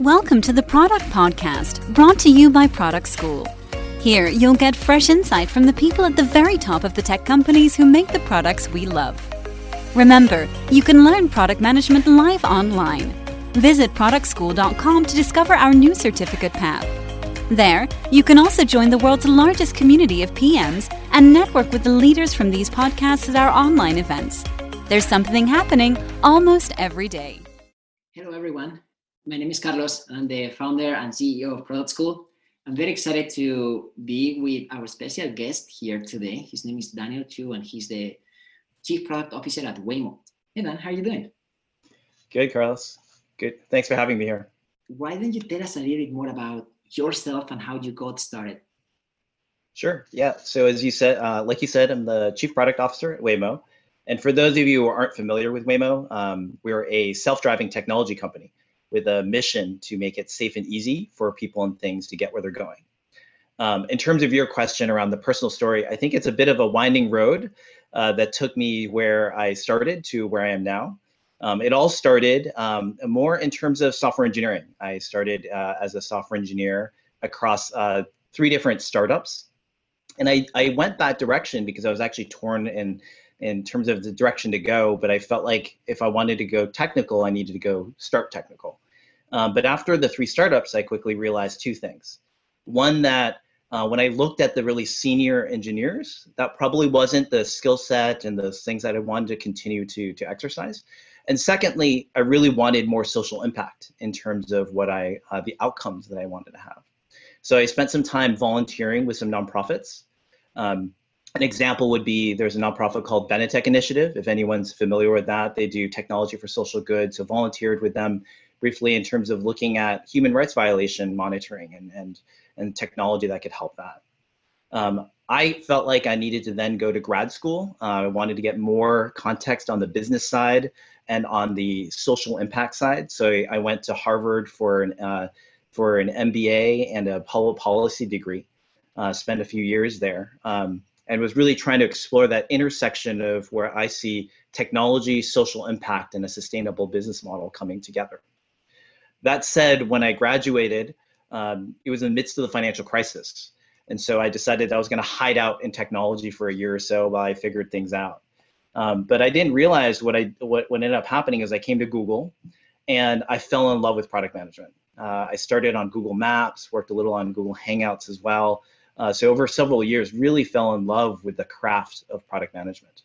Welcome to the Product Podcast, brought to you by Product School. Here, you'll get fresh insight from the people at the very top of the tech companies who make the products we love. Remember, you can learn product management live online. Visit productschool.com to discover our new certificate path. There, you can also join the world's largest community of PMs and network with the leaders from these podcasts at our online events. There's something happening almost every day. Hello, everyone. My name is Carlos. I'm the founder and CEO of Product School. I'm very excited to be with our special guest here today. His name is Daniel Chu, and he's the Chief Product Officer at Waymo. Hey, Dan, how are you doing? Good, Carlos. Good. Thanks for having me here. Why don't you tell us a little bit more about yourself and how you got started? Sure. Yeah. So as you said, uh, like you said, I'm the Chief Product Officer at Waymo. And for those of you who aren't familiar with Waymo, um, we're a self-driving technology company with a mission to make it safe and easy for people and things to get where they're going. Um, in terms of your question around the personal story, I think it's a bit of a winding road uh, that took me where I started to where I am now. Um, it all started um, more in terms of software engineering. I started uh, as a software engineer across uh, three different startups. And I, I went that direction because I was actually torn in, in terms of the direction to go, but I felt like if I wanted to go technical, I needed to go start technical. Um, but after the three startups, I quickly realized two things. One, that uh, when I looked at the really senior engineers, that probably wasn't the skill set and the things that I wanted to continue to, to exercise. And secondly, I really wanted more social impact in terms of what I, uh, the outcomes that I wanted to have. So I spent some time volunteering with some nonprofits. Um, an example would be there's a nonprofit called Benetech Initiative. If anyone's familiar with that, they do technology for social good. So volunteered with them briefly in terms of looking at human rights violation monitoring and, and, and technology that could help that. Um, I felt like I needed to then go to grad school. Uh, I wanted to get more context on the business side and on the social impact side. So I, I went to Harvard for an, uh, for an MBA and a public policy degree. Uh, spent a few years there um, and was really trying to explore that intersection of where I see technology, social impact, and a sustainable business model coming together. That said, when I graduated, um, it was in the midst of the financial crisis. And so I decided I was going to hide out in technology for a year or so while I figured things out. Um, but I didn't realize what I what, what ended up happening is I came to Google, and I fell in love with product management. Uh, I started on Google Maps, worked a little on Google Hangouts as well. Uh, so over several years, really fell in love with the craft of product management.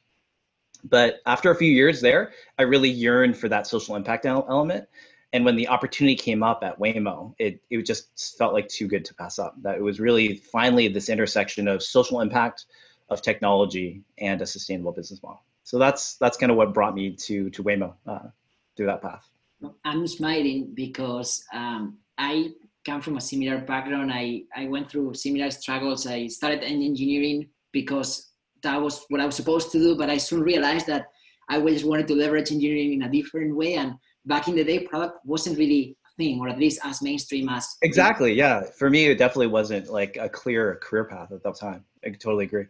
But after a few years there, I really yearned for that social impact element and when the opportunity came up at Waymo, it it just felt like too good to pass up. That it was really finally this intersection of social impact, of technology, and a sustainable business model. So that's that's kind of what brought me to to Waymo uh, through that path. I'm smiling because um, I come from a similar background. I I went through similar struggles. I started in engineering because that was what I was supposed to do, but I soon realized that I just wanted to leverage engineering in a different way and back in the day, product wasn't really a thing, or at least as mainstream as. Exactly. Yeah. For me, it definitely wasn't like a clear career path at that time. I totally agree.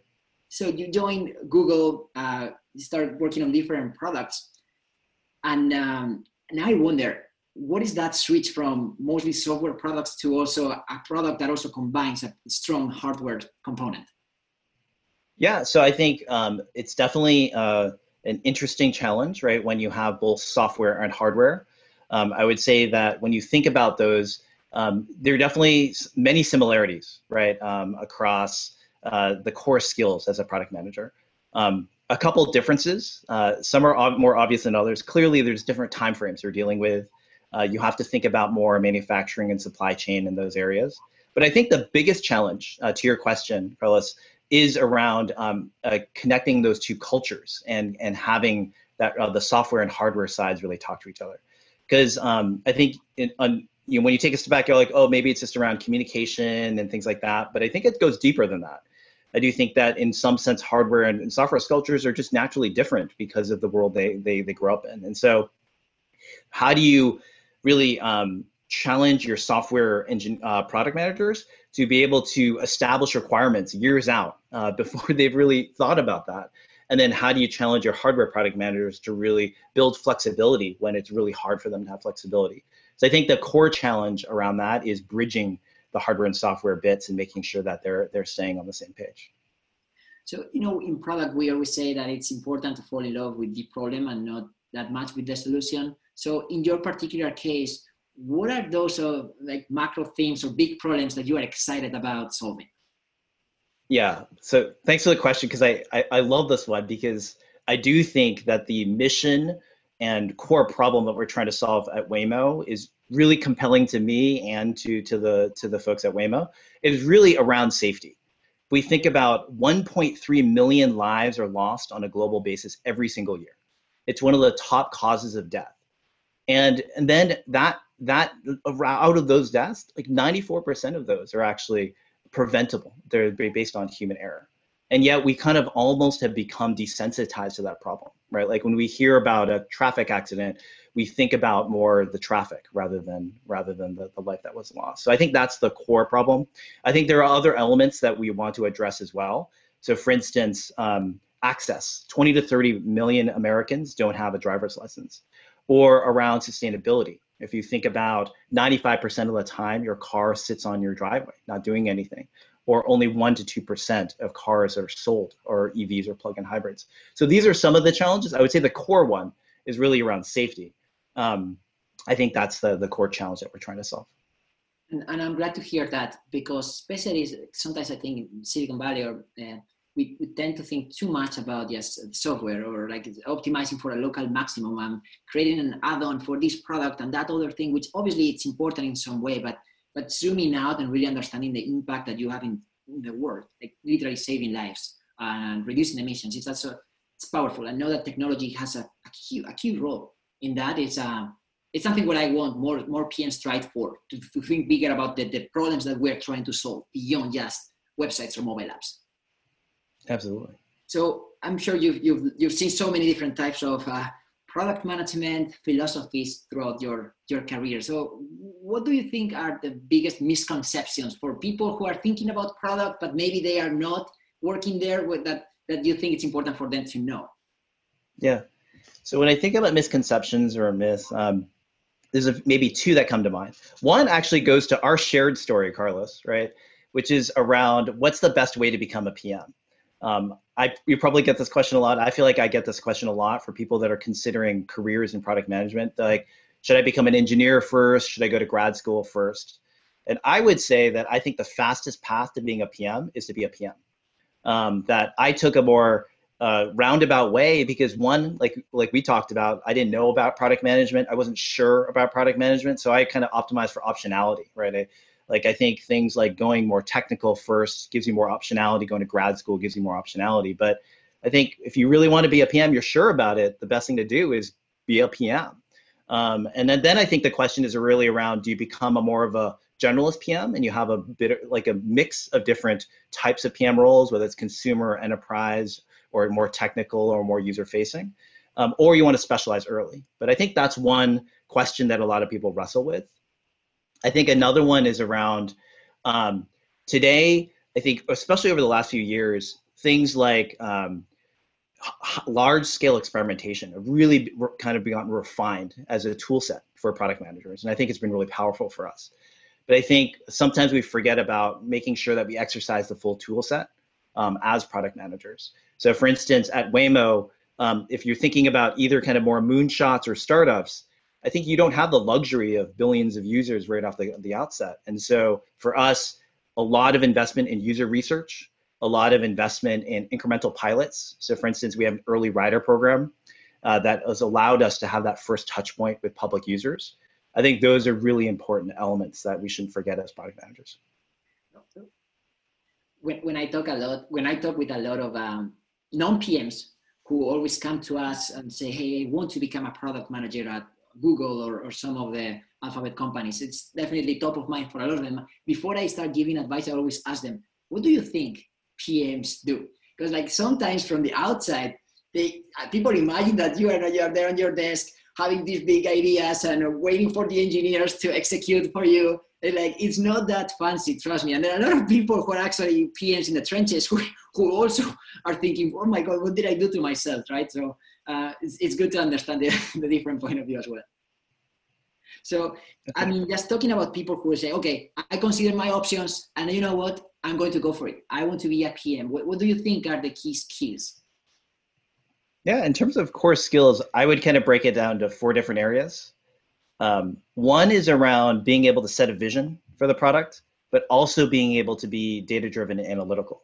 So you joined Google, uh, you started working on different products, and um, now I wonder what is that switch from mostly software products to also a product that also combines a strong hardware component? Yeah, so I think um, it's definitely uh, an interesting challenge, right? When you have both software and hardware. Um, I would say that when you think about those, um, there are definitely many similarities, right, um, across uh, the core skills as a product manager. Um, a couple differences. Uh, some are ob- more obvious than others. Clearly, there's different timeframes you're dealing with. Uh, you have to think about more manufacturing and supply chain in those areas. But I think the biggest challenge uh, to your question, Carlos, is around um, uh, connecting those two cultures and and having that uh, the software and hardware sides really talk to each other. Because um, I think in, on, you know, when you take a step back, you're like, oh, maybe it's just around communication and things like that. But I think it goes deeper than that. I do think that in some sense, hardware and, and software cultures are just naturally different because of the world they they they grow up in. And so, how do you really um, challenge your software engine uh, product managers to be able to establish requirements years out uh, before they've really thought about that and then how do you challenge your hardware product managers to really build flexibility when it's really hard for them to have flexibility So I think the core challenge around that is bridging the hardware and software bits and making sure that they're they're staying on the same page. So you know, in product, we always say that it's important to fall in love with the problem and not that much with the solution. So in your particular case, what are those uh, like macro themes or big problems that you are excited about solving? Yeah. So thanks for the question because I, I I love this one because I do think that the mission and core problem that we're trying to solve at Waymo is really compelling to me and to to the to the folks at Waymo. It is really around safety. We think about 1.3 million lives are lost on a global basis every single year. It's one of the top causes of death. And and then that that out of those deaths, like 94% of those are actually preventable. They're based on human error. And yet we kind of almost have become desensitized to that problem, right? Like when we hear about a traffic accident, we think about more the traffic rather than rather than the, the life that was lost. So I think that's the core problem. I think there are other elements that we want to address as well. So for instance, um, access. 20 to 30 million Americans don't have a driver's license. Or around sustainability. If you think about 95% of the time your car sits on your driveway, not doing anything, or only 1 to 2% of cars are sold or EVs or plug in hybrids. So these are some of the challenges. I would say the core one is really around safety. Um, I think that's the, the core challenge that we're trying to solve. And, and I'm glad to hear that because, especially sometimes I think in Silicon Valley or uh, we, we tend to think too much about just software or like optimizing for a local maximum and creating an add-on for this product and that other thing, which obviously it's important in some way, but but zooming out and really understanding the impact that you have in, in the world, like literally saving lives and reducing emissions. It's also it's powerful. I know that technology has a, a key a key role in that. It's uh, it's something what I want more more PMs strive for to, to think bigger about the, the problems that we're trying to solve beyond just websites or mobile apps. Absolutely. So I'm sure you've you've you've seen so many different types of uh, product management philosophies throughout your your career. So what do you think are the biggest misconceptions for people who are thinking about product but maybe they are not working there with that that you think it's important for them to know? Yeah. So when I think about misconceptions or myths, um, there's a, maybe two that come to mind. One actually goes to our shared story, Carlos, right? Which is around what's the best way to become a PM. Um, I you probably get this question a lot. I feel like I get this question a lot for people that are considering careers in product management. They're like, should I become an engineer first? Should I go to grad school first? And I would say that I think the fastest path to being a PM is to be a PM. Um, that I took a more uh, roundabout way because one, like like we talked about, I didn't know about product management. I wasn't sure about product management, so I kind of optimized for optionality, right? I, like I think things like going more technical first gives you more optionality. Going to grad school gives you more optionality. But I think if you really want to be a PM, you're sure about it. The best thing to do is be a PM. Um, and then, then I think the question is really around: Do you become a more of a generalist PM and you have a bit like a mix of different types of PM roles, whether it's consumer, enterprise, or more technical or more user facing, um, or you want to specialize early. But I think that's one question that a lot of people wrestle with. I think another one is around um, today. I think, especially over the last few years, things like um, large scale experimentation have really kind of begun refined as a tool set for product managers. And I think it's been really powerful for us. But I think sometimes we forget about making sure that we exercise the full tool set um, as product managers. So, for instance, at Waymo, um, if you're thinking about either kind of more moonshots or startups, I think you don't have the luxury of billions of users right off the, the outset. And so for us, a lot of investment in user research, a lot of investment in incremental pilots. So for instance, we have an early rider program uh, that has allowed us to have that first touch point with public users. I think those are really important elements that we shouldn't forget as product managers. When, when I talk a lot, when I talk with a lot of um, non-PMs who always come to us and say, hey, I want to become a product manager at Google or, or some of the alphabet companies. It's definitely top of mind for a lot of them. Before I start giving advice, I always ask them, what do you think PMs do? Because like sometimes from the outside, they uh, people imagine that you are you are there on your desk having these big ideas and waiting for the engineers to execute for you. Like it's not that fancy, trust me. And there are a lot of people who are actually PMs in the trenches who, who also are thinking, oh my God, what did I do to myself, right? So uh, it's, it's good to understand the, the different point of view as well. So I mean, just talking about people who say, okay, I consider my options, and you know what, I'm going to go for it. I want to be a PM. What, what do you think are the key skills? Yeah, in terms of core skills, I would kind of break it down to four different areas. Um, one is around being able to set a vision for the product, but also being able to be data driven and analytical.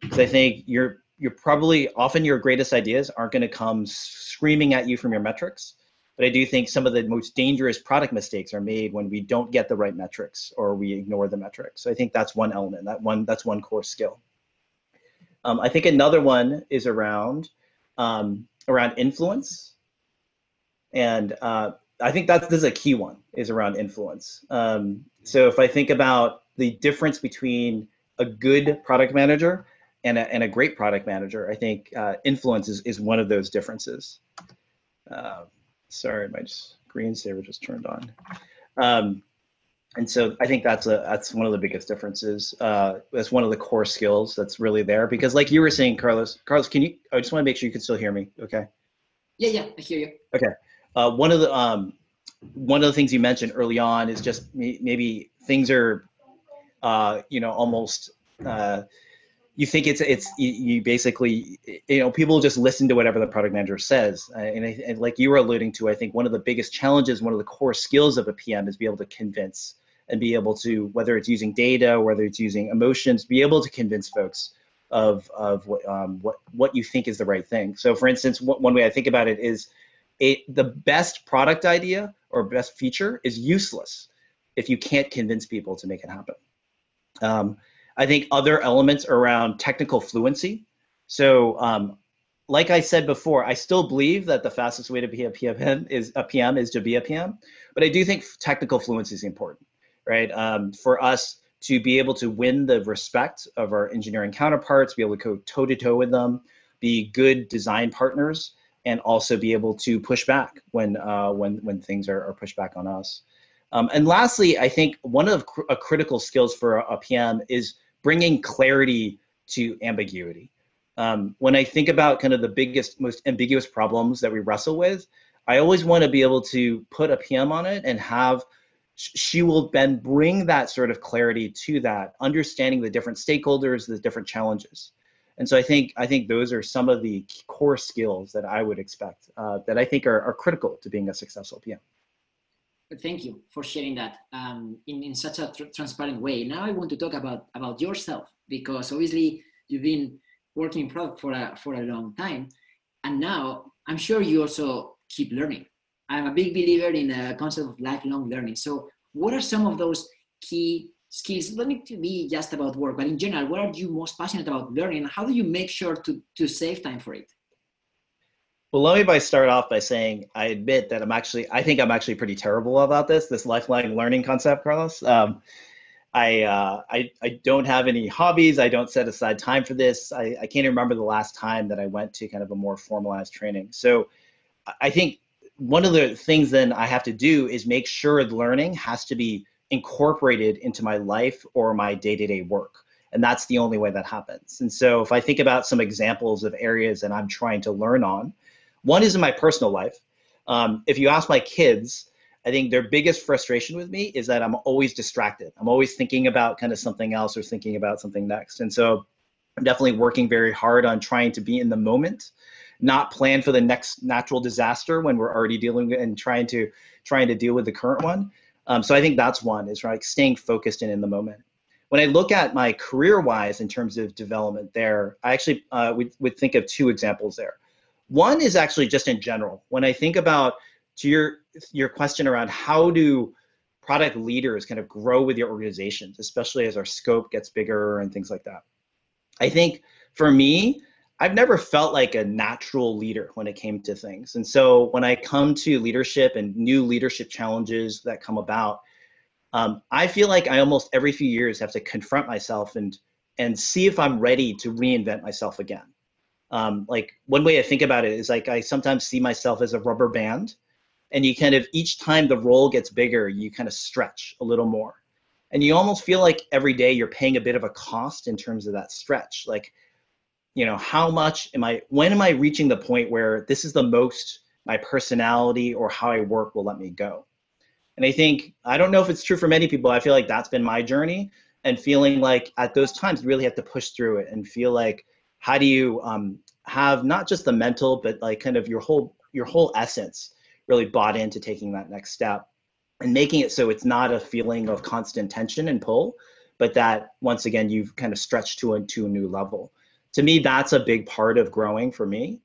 Because I think you're you're probably often your greatest ideas aren't going to come screaming at you from your metrics. But I do think some of the most dangerous product mistakes are made when we don't get the right metrics or we ignore the metrics. So I think that's one element. That one that's one core skill. Um, I think another one is around um, around influence, and uh, I think that's this is a key one is around influence. Um, so if I think about the difference between a good product manager and a, and a great product manager, I think uh, influence is, is one of those differences. Uh, sorry, my screensaver just turned on. Um, and so I think that's a that's one of the biggest differences. Uh, that's one of the core skills that's really there because, like you were saying, Carlos. Carlos, can you? I just want to make sure you can still hear me. Okay. Yeah, yeah, I hear you. Okay. Uh, one of the um, one of the things you mentioned early on is just maybe things are, uh, you know, almost. Uh, you think it's it's you, basically you know people just listen to whatever the product manager says. And, and, like you were alluding to i think one of the biggest challenges one of the core skills of a pm is be able to convince and be able to whether it's using data whether it's using emotions be able to convince folks of of what um, what what you think is the right thing. So for instance one way i think about it is it the best product idea or best feature is useless if you can't convince people to make it happen. Um, I think other elements around technical fluency. So, um, like I said before, I still believe that the fastest way to be a PM is a PM is to be a PM, but I do think technical fluency is important, right? Um, for us to be able to win the respect of our engineering counterparts, be able to go toe to toe with them, be good design partners, and also be able to push back when uh, when when things are, are pushed back on us. Um, and lastly, I think one of cr- a critical skills for a, a PM is bringing clarity to ambiguity. Um, when I think about kind of the biggest, most ambiguous problems that we wrestle with, I always want to be able to put a PM on it and have she will then bring that sort of clarity to that, understanding the different stakeholders, the different challenges. And so I think I think those are some of the core skills that I would expect uh, that I think are, are critical to being a successful PM thank you for sharing that um, in, in such a tr- transparent way. Now I want to talk about, about yourself because obviously you've been working in product for a, for a long time. And now I'm sure you also keep learning. I'm a big believer in the concept of lifelong learning. So what are some of those key skills? Need to be just about work, but in general, what are you most passionate about learning? How do you make sure to, to save time for it? Well, let me by start off by saying I admit that I'm actually I think I'm actually pretty terrible about this this lifelong learning concept, Carlos. Um, I, uh, I I don't have any hobbies. I don't set aside time for this. I, I can't remember the last time that I went to kind of a more formalized training. So I think one of the things then I have to do is make sure learning has to be incorporated into my life or my day-to-day work and that's the only way that happens and so if i think about some examples of areas that i'm trying to learn on one is in my personal life. Um, if you ask my kids, I think their biggest frustration with me is that I'm always distracted. I'm always thinking about kind of something else or thinking about something next. And so I'm definitely working very hard on trying to be in the moment, not plan for the next natural disaster when we're already dealing and trying to trying to deal with the current one. Um, so I think that's one is like staying focused and in the moment. When I look at my career wise in terms of development there, I actually uh, would, would think of two examples there. One is actually just in general. When I think about to your your question around how do product leaders kind of grow with your organizations, especially as our scope gets bigger and things like that. I think for me, I've never felt like a natural leader when it came to things. And so when I come to leadership and new leadership challenges that come about, um, I feel like I almost every few years have to confront myself and and see if I'm ready to reinvent myself again um, like one way I think about it is like I sometimes see myself as a rubber band, and you kind of each time the role gets bigger, you kind of stretch a little more, and you almost feel like every day you're paying a bit of a cost in terms of that stretch. Like, you know, how much am I? When am I reaching the point where this is the most my personality or how I work will let me go? And I think, I don't know if it's true for many people. I feel like that's been my journey and feeling like at those times you really have to push through it and feel like, how do you um, have not just the mental, but like kind of your whole, your whole essence really bought into taking that next step and making it so it's not a feeling of constant tension and pull, but that once again, you've kind of stretched to a, to a new level. To me, that's a big part of growing for me.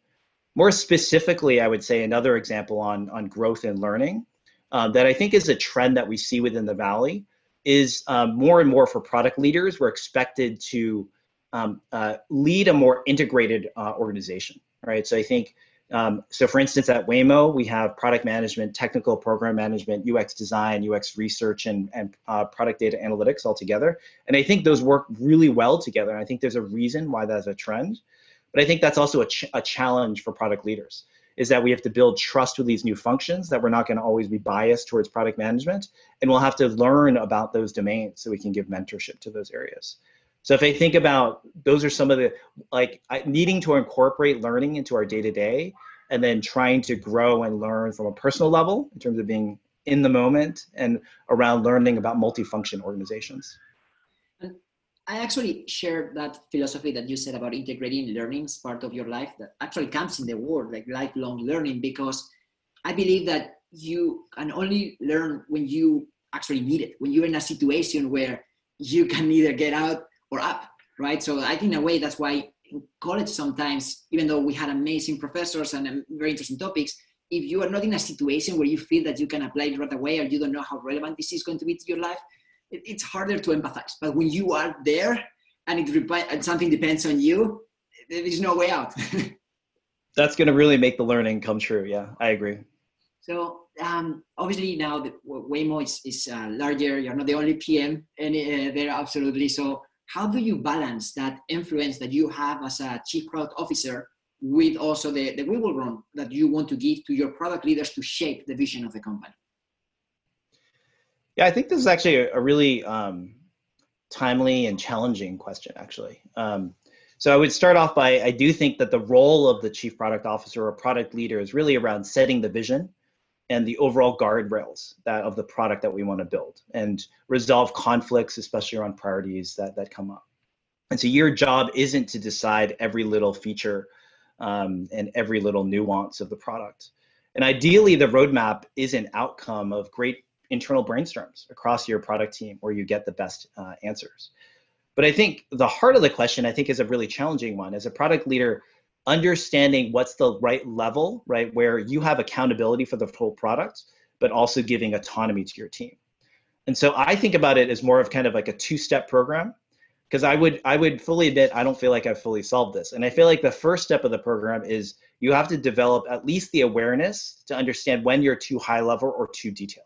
More specifically, I would say another example on, on growth and learning uh, that I think is a trend that we see within the Valley is um, more and more for product leaders, we're expected to um, uh, lead a more integrated uh, organization, right? So I think um, so for instance, at Waymo, we have product management, technical program management, UX design, UX research, and, and uh, product data analytics all together. And I think those work really well together. And I think there's a reason why that's a trend. But I think that's also a, ch- a challenge for product leaders is that we have to build trust with these new functions that we're not going to always be biased towards product management. And we'll have to learn about those domains so we can give mentorship to those areas. So if I think about those are some of the like needing to incorporate learning into our day to day, and then trying to grow and learn from a personal level in terms of being in the moment and around learning about multifunction organizations. I actually share that philosophy that you said about integrating learning as part of your life that actually comes in the word like lifelong learning because I believe that you can only learn when you actually need it, when you're in a situation where you can either get out or up, right? So I think in a way that's why in college sometimes, even though we had amazing professors and um, very interesting topics, if you are not in a situation where you feel that you can apply it right away or you don't know how relevant this is going to be to your life, it's harder to empathize. But when you are there and it and something depends on you, there is no way out. That's going to really make the learning come true. Yeah, I agree. So um, obviously now the Waymo is, is uh, larger. You're not the only PM and uh, there absolutely. So how do you balance that influence that you have as a chief product officer with also the, the wiggle room that you want to give to your product leaders to shape the vision of the company? Yeah, I think this is actually a, a really um, timely and challenging question, actually. Um, so I would start off by I do think that the role of the chief product officer or product leader is really around setting the vision and the overall guardrails that of the product that we want to build and resolve conflicts, especially around priorities that, that come up. And so your job isn't to decide every little feature um, and every little nuance of the product. And ideally, the roadmap is an outcome of great internal brainstorms across your product team where you get the best uh, answers. But I think the heart of the question, I think, is a really challenging one. As a product leader, understanding what's the right level, right, where you have accountability for the whole product, but also giving autonomy to your team. And so I think about it as more of kind of like a two-step program because I would I would fully admit I don't feel like I've fully solved this. And I feel like the first step of the program is you have to develop at least the awareness to understand when you're too high level or too detailed.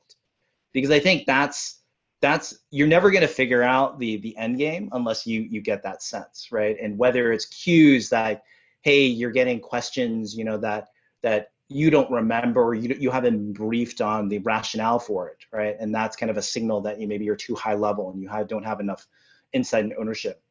Because I think that's that's you're never going to figure out the the end game unless you you get that sense, right? And whether it's cues that hey you're getting questions you know that that you don't remember you, you haven't briefed on the rationale for it right? And that's kind of a signal that you maybe you're too high level and you have, don't have enough insight and ownership.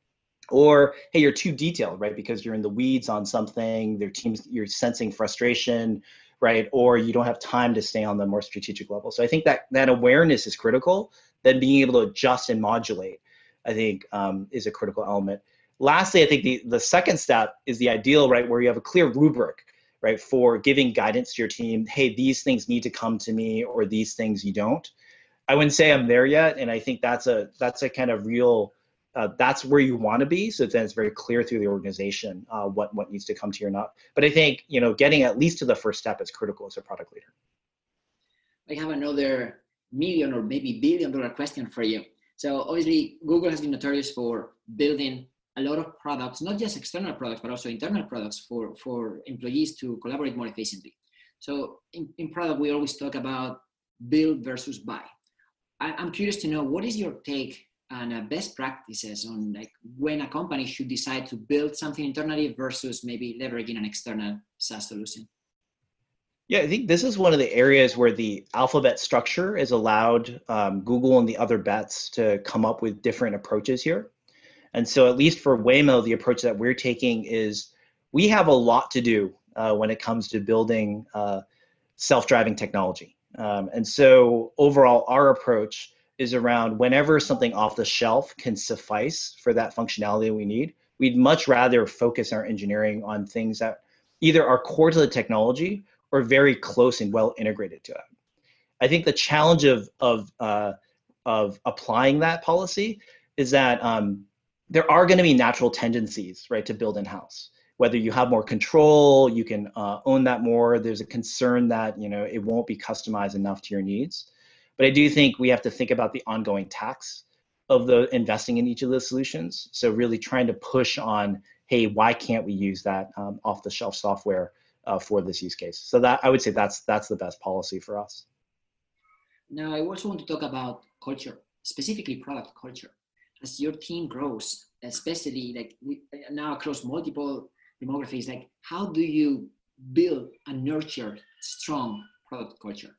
Or hey you're too detailed right? Because you're in the weeds on something their teams you're sensing frustration right? Or you don't have time to stay on the more strategic level. So i think that that awareness is critical. Then being able to adjust and modulate i think um, is a critical element lastly, I think the, the second step is the ideal, right, where you have a clear rubric, right, for giving guidance to your team. Hey, these things need to come to me, or these things you don't. I wouldn't say I'm there yet, and I think that's a that's a kind of real. Uh, that's where you want to be, so then it's very clear through the organization uh, what what needs to come to you or not. But I think you know getting at least to the first step is critical as a product leader. I have another million or maybe billion dollar question for you. So obviously, Google has been notorious for building a lot of products, not just external products, but also internal products for, for employees to collaborate more efficiently. So in, in product, we always talk about build versus buy. I, am curious to know what is your take on uh, best practices on like when a company should decide to build something internally versus maybe leveraging an external SaaS solution? Yeah, I think this is one of the areas where the alphabet structure has allowed um, Google and the other bets to come up with different approaches here. And so, at least for Waymo, the approach that we're taking is we have a lot to do uh, when it comes to building uh, self-driving technology, Um, and so overall, our approach is around whenever something off the shelf can suffice for that functionality we need, we'd much rather focus our engineering on things that either are core to the technology or very close and well integrated to it. I think the challenge of of uh, of applying that policy is that um, there are going to be natural tendencies, right, to build in house. Whether you have more control, you can uh, own that more. There's a concern that you know it won't be customized enough to your needs. But I do think we have to think about the ongoing tax of the investing in each of those solutions. So really trying to push on, hey, why can't we use that um, off-the-shelf software uh, for this use case? So that I would say that's that's the best policy for us. Now I also want to talk about culture, specifically product culture. As your team grows, especially like we, now across multiple demographics, like how do you build and nurture strong product culture?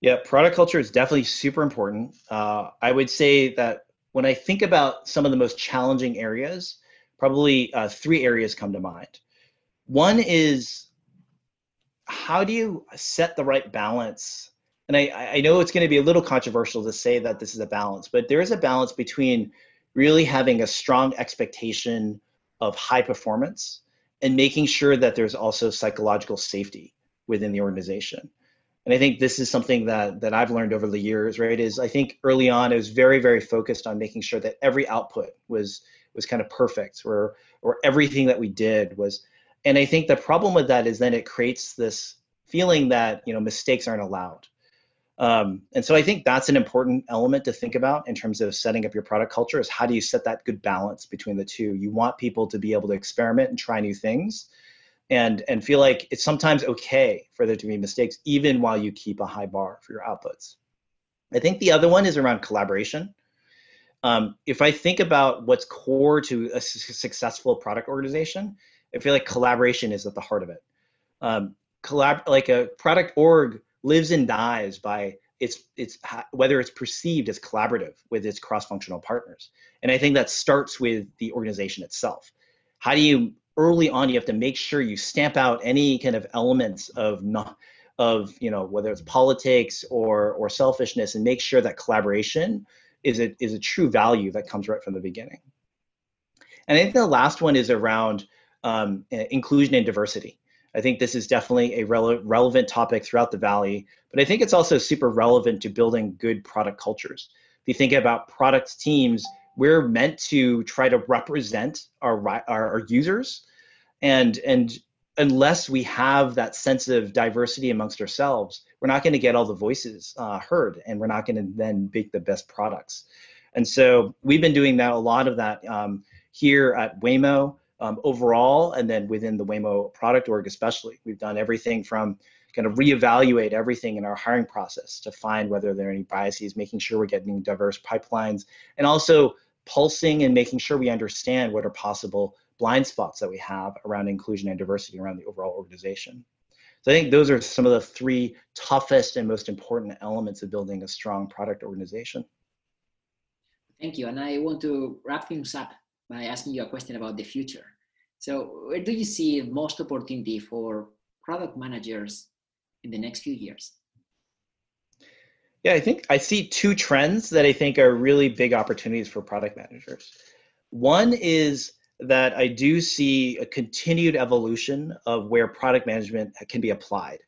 Yeah, product culture is definitely super important. Uh, I would say that when I think about some of the most challenging areas, probably uh, three areas come to mind. One is how do you set the right balance? And I, I know it's going to be a little controversial to say that this is a balance, but there is a balance between really having a strong expectation of high performance and making sure that there's also psychological safety within the organization and I think this is something that that I've learned over the years, right? Is I think early on I was very, very focused on making sure that every output was was kind of perfect, or or everything that we did was. And I think the problem with that is then it creates this feeling that you know mistakes aren't allowed. Um, and so I think that's an important element to think about in terms of setting up your product culture is how do you set that good balance between the two? You want people to be able to experiment and try new things, and and feel like it's sometimes okay for there to be mistakes even while you keep a high bar for your outputs. I think the other one is around collaboration. Um, if i think about what's core to a successful product organization i feel like collaboration is at the heart of it. Um, collab like a product org lives and dies by its its whether it's perceived as collaborative with its cross-functional partners. And i think that starts with the organization itself. How do you early on you have to make sure you stamp out any kind of elements of not of you know whether it's politics or or selfishness and make sure that collaboration is a is a true value that comes right from the beginning. And i think the last one is around um, inclusion and diversity i think this is definitely a rele- relevant topic throughout the valley but i think it's also super relevant to building good product cultures. If you think about product teams we're meant to try to represent our, our, our users and and unless we have that sense of diversity amongst ourselves we're not going to get all the voices uh, heard and we're not going to then make the best products. And so we've been doing that a lot of that um, here at waymo um, overall and then within the waymo product org especially we've done everything from kind of reevaluate everything in our hiring process to find whether there are any biases, making sure we're getting diverse pipelines, and also pulsing and making sure we understand what are possible blind spots that we have around inclusion and diversity around the overall organization. So I think those are some of the three toughest and most important elements of building a strong product organization. Thank you. And I want to wrap things up by asking you a question about the future. So where do you see most opportunity for product managers in the next few years? Yeah, I think I see two trends that I think are really big opportunities for product managers. One is that I do see a continued evolution of where product management can be applied.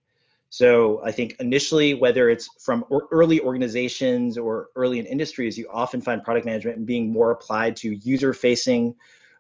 So I think initially, whether it's from early organizations or early in industries, you often find product management being more applied to user-facing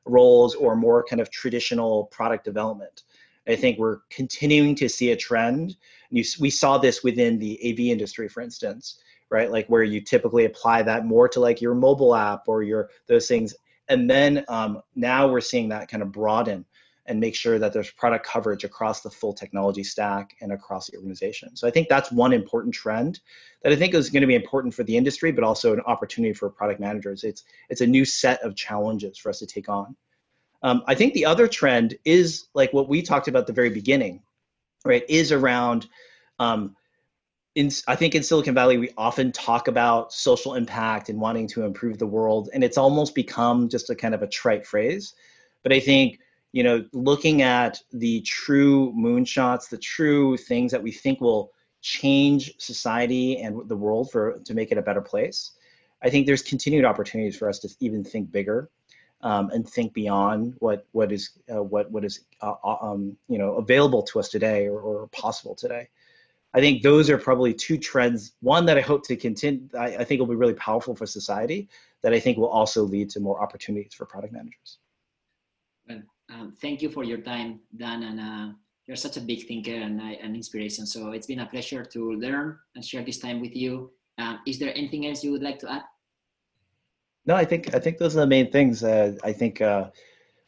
roles or more kind of traditional product development. I think we're continuing to see a trend. You, we saw this within the AV industry, for instance, right? Like where you typically apply that more to like your mobile app or your those things, and then um, now we're seeing that kind of broaden and make sure that there's product coverage across the full technology stack and across the organization. So I think that's one important trend that I think is going to be important for the industry, but also an opportunity for product managers. It's it's a new set of challenges for us to take on. Um, I think the other trend is like what we talked about at the very beginning, right? Is around, um, in I think in Silicon Valley we often talk about social impact and wanting to improve the world, and it's almost become just a kind of a trite phrase. But I think you know, looking at the true moonshots, the true things that we think will change society and the world for to make it a better place. I think there's continued opportunities for us to even think bigger um, and think beyond what what is uh, what what is uh, uh, um, you know available to us today or, or, possible today. I think those are probably two trends. One that I hope to continue. I, I think will be really powerful for society. That I think will also lead to more opportunities for product managers. Um, thank you for your time, Dan, and uh, you're such a big thinker and uh, an inspiration. So it's been a pleasure to learn and share this time with you. Um, is there anything else you would like to add? No, I think I think those are the main things. Uh, I think uh,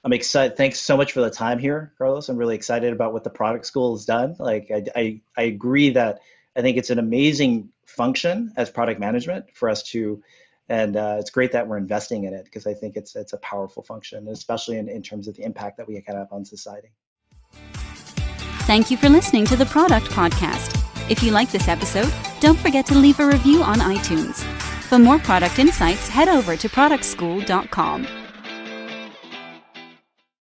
I'm excited. Thanks so much for the time here, Carlos. I'm really excited about what the product school has done. Like I, I, I agree that I think it's an amazing function as product management for us to, and uh, it's great that we're investing in it because I think it's it's a powerful function, especially in, in terms of the impact that we can have on society. Thank you for listening to the Product Podcast. If you like this episode, don't forget to leave a review on iTunes. For more product insights, head over to productschool.com.